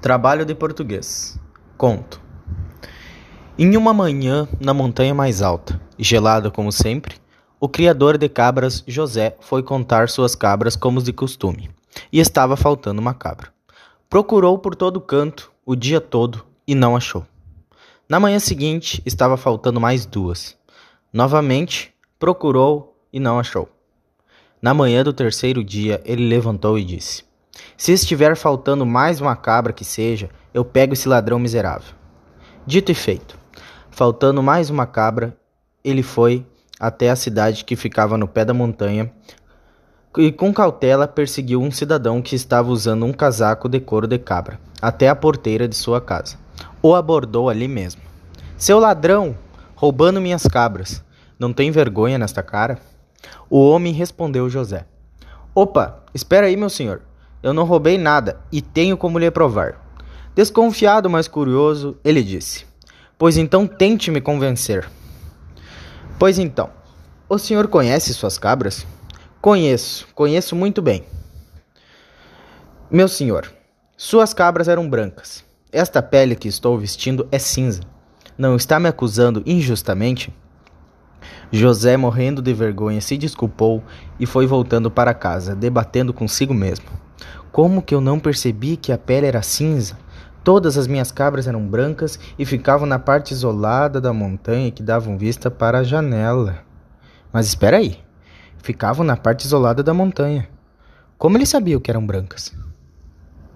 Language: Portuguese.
Trabalho de português. Conto. Em uma manhã, na montanha mais alta, gelada como sempre, o criador de cabras, José, foi contar suas cabras como de costume, e estava faltando uma cabra. Procurou por todo canto, o dia todo, e não achou. Na manhã seguinte, estava faltando mais duas. Novamente, procurou e não achou. Na manhã do terceiro dia, ele levantou e disse: se estiver faltando mais uma cabra que seja, eu pego esse ladrão miserável. Dito e feito. Faltando mais uma cabra, ele foi até a cidade que ficava no pé da montanha e com cautela perseguiu um cidadão que estava usando um casaco de couro de cabra até a porteira de sua casa. O abordou ali mesmo. Seu ladrão, roubando minhas cabras, não tem vergonha nesta cara? O homem respondeu José. Opa, espera aí, meu senhor. Eu não roubei nada e tenho como lhe provar. Desconfiado, mas curioso, ele disse: Pois então tente me convencer. Pois então, o senhor conhece suas cabras? Conheço, conheço muito bem. Meu senhor, suas cabras eram brancas. Esta pele que estou vestindo é cinza. Não está me acusando injustamente? José, morrendo de vergonha, se desculpou e foi voltando para casa, debatendo consigo mesmo. Como que eu não percebi que a pele era cinza? Todas as minhas cabras eram brancas e ficavam na parte isolada da montanha que davam vista para a janela. Mas espera aí, ficavam na parte isolada da montanha. Como ele sabia que eram brancas?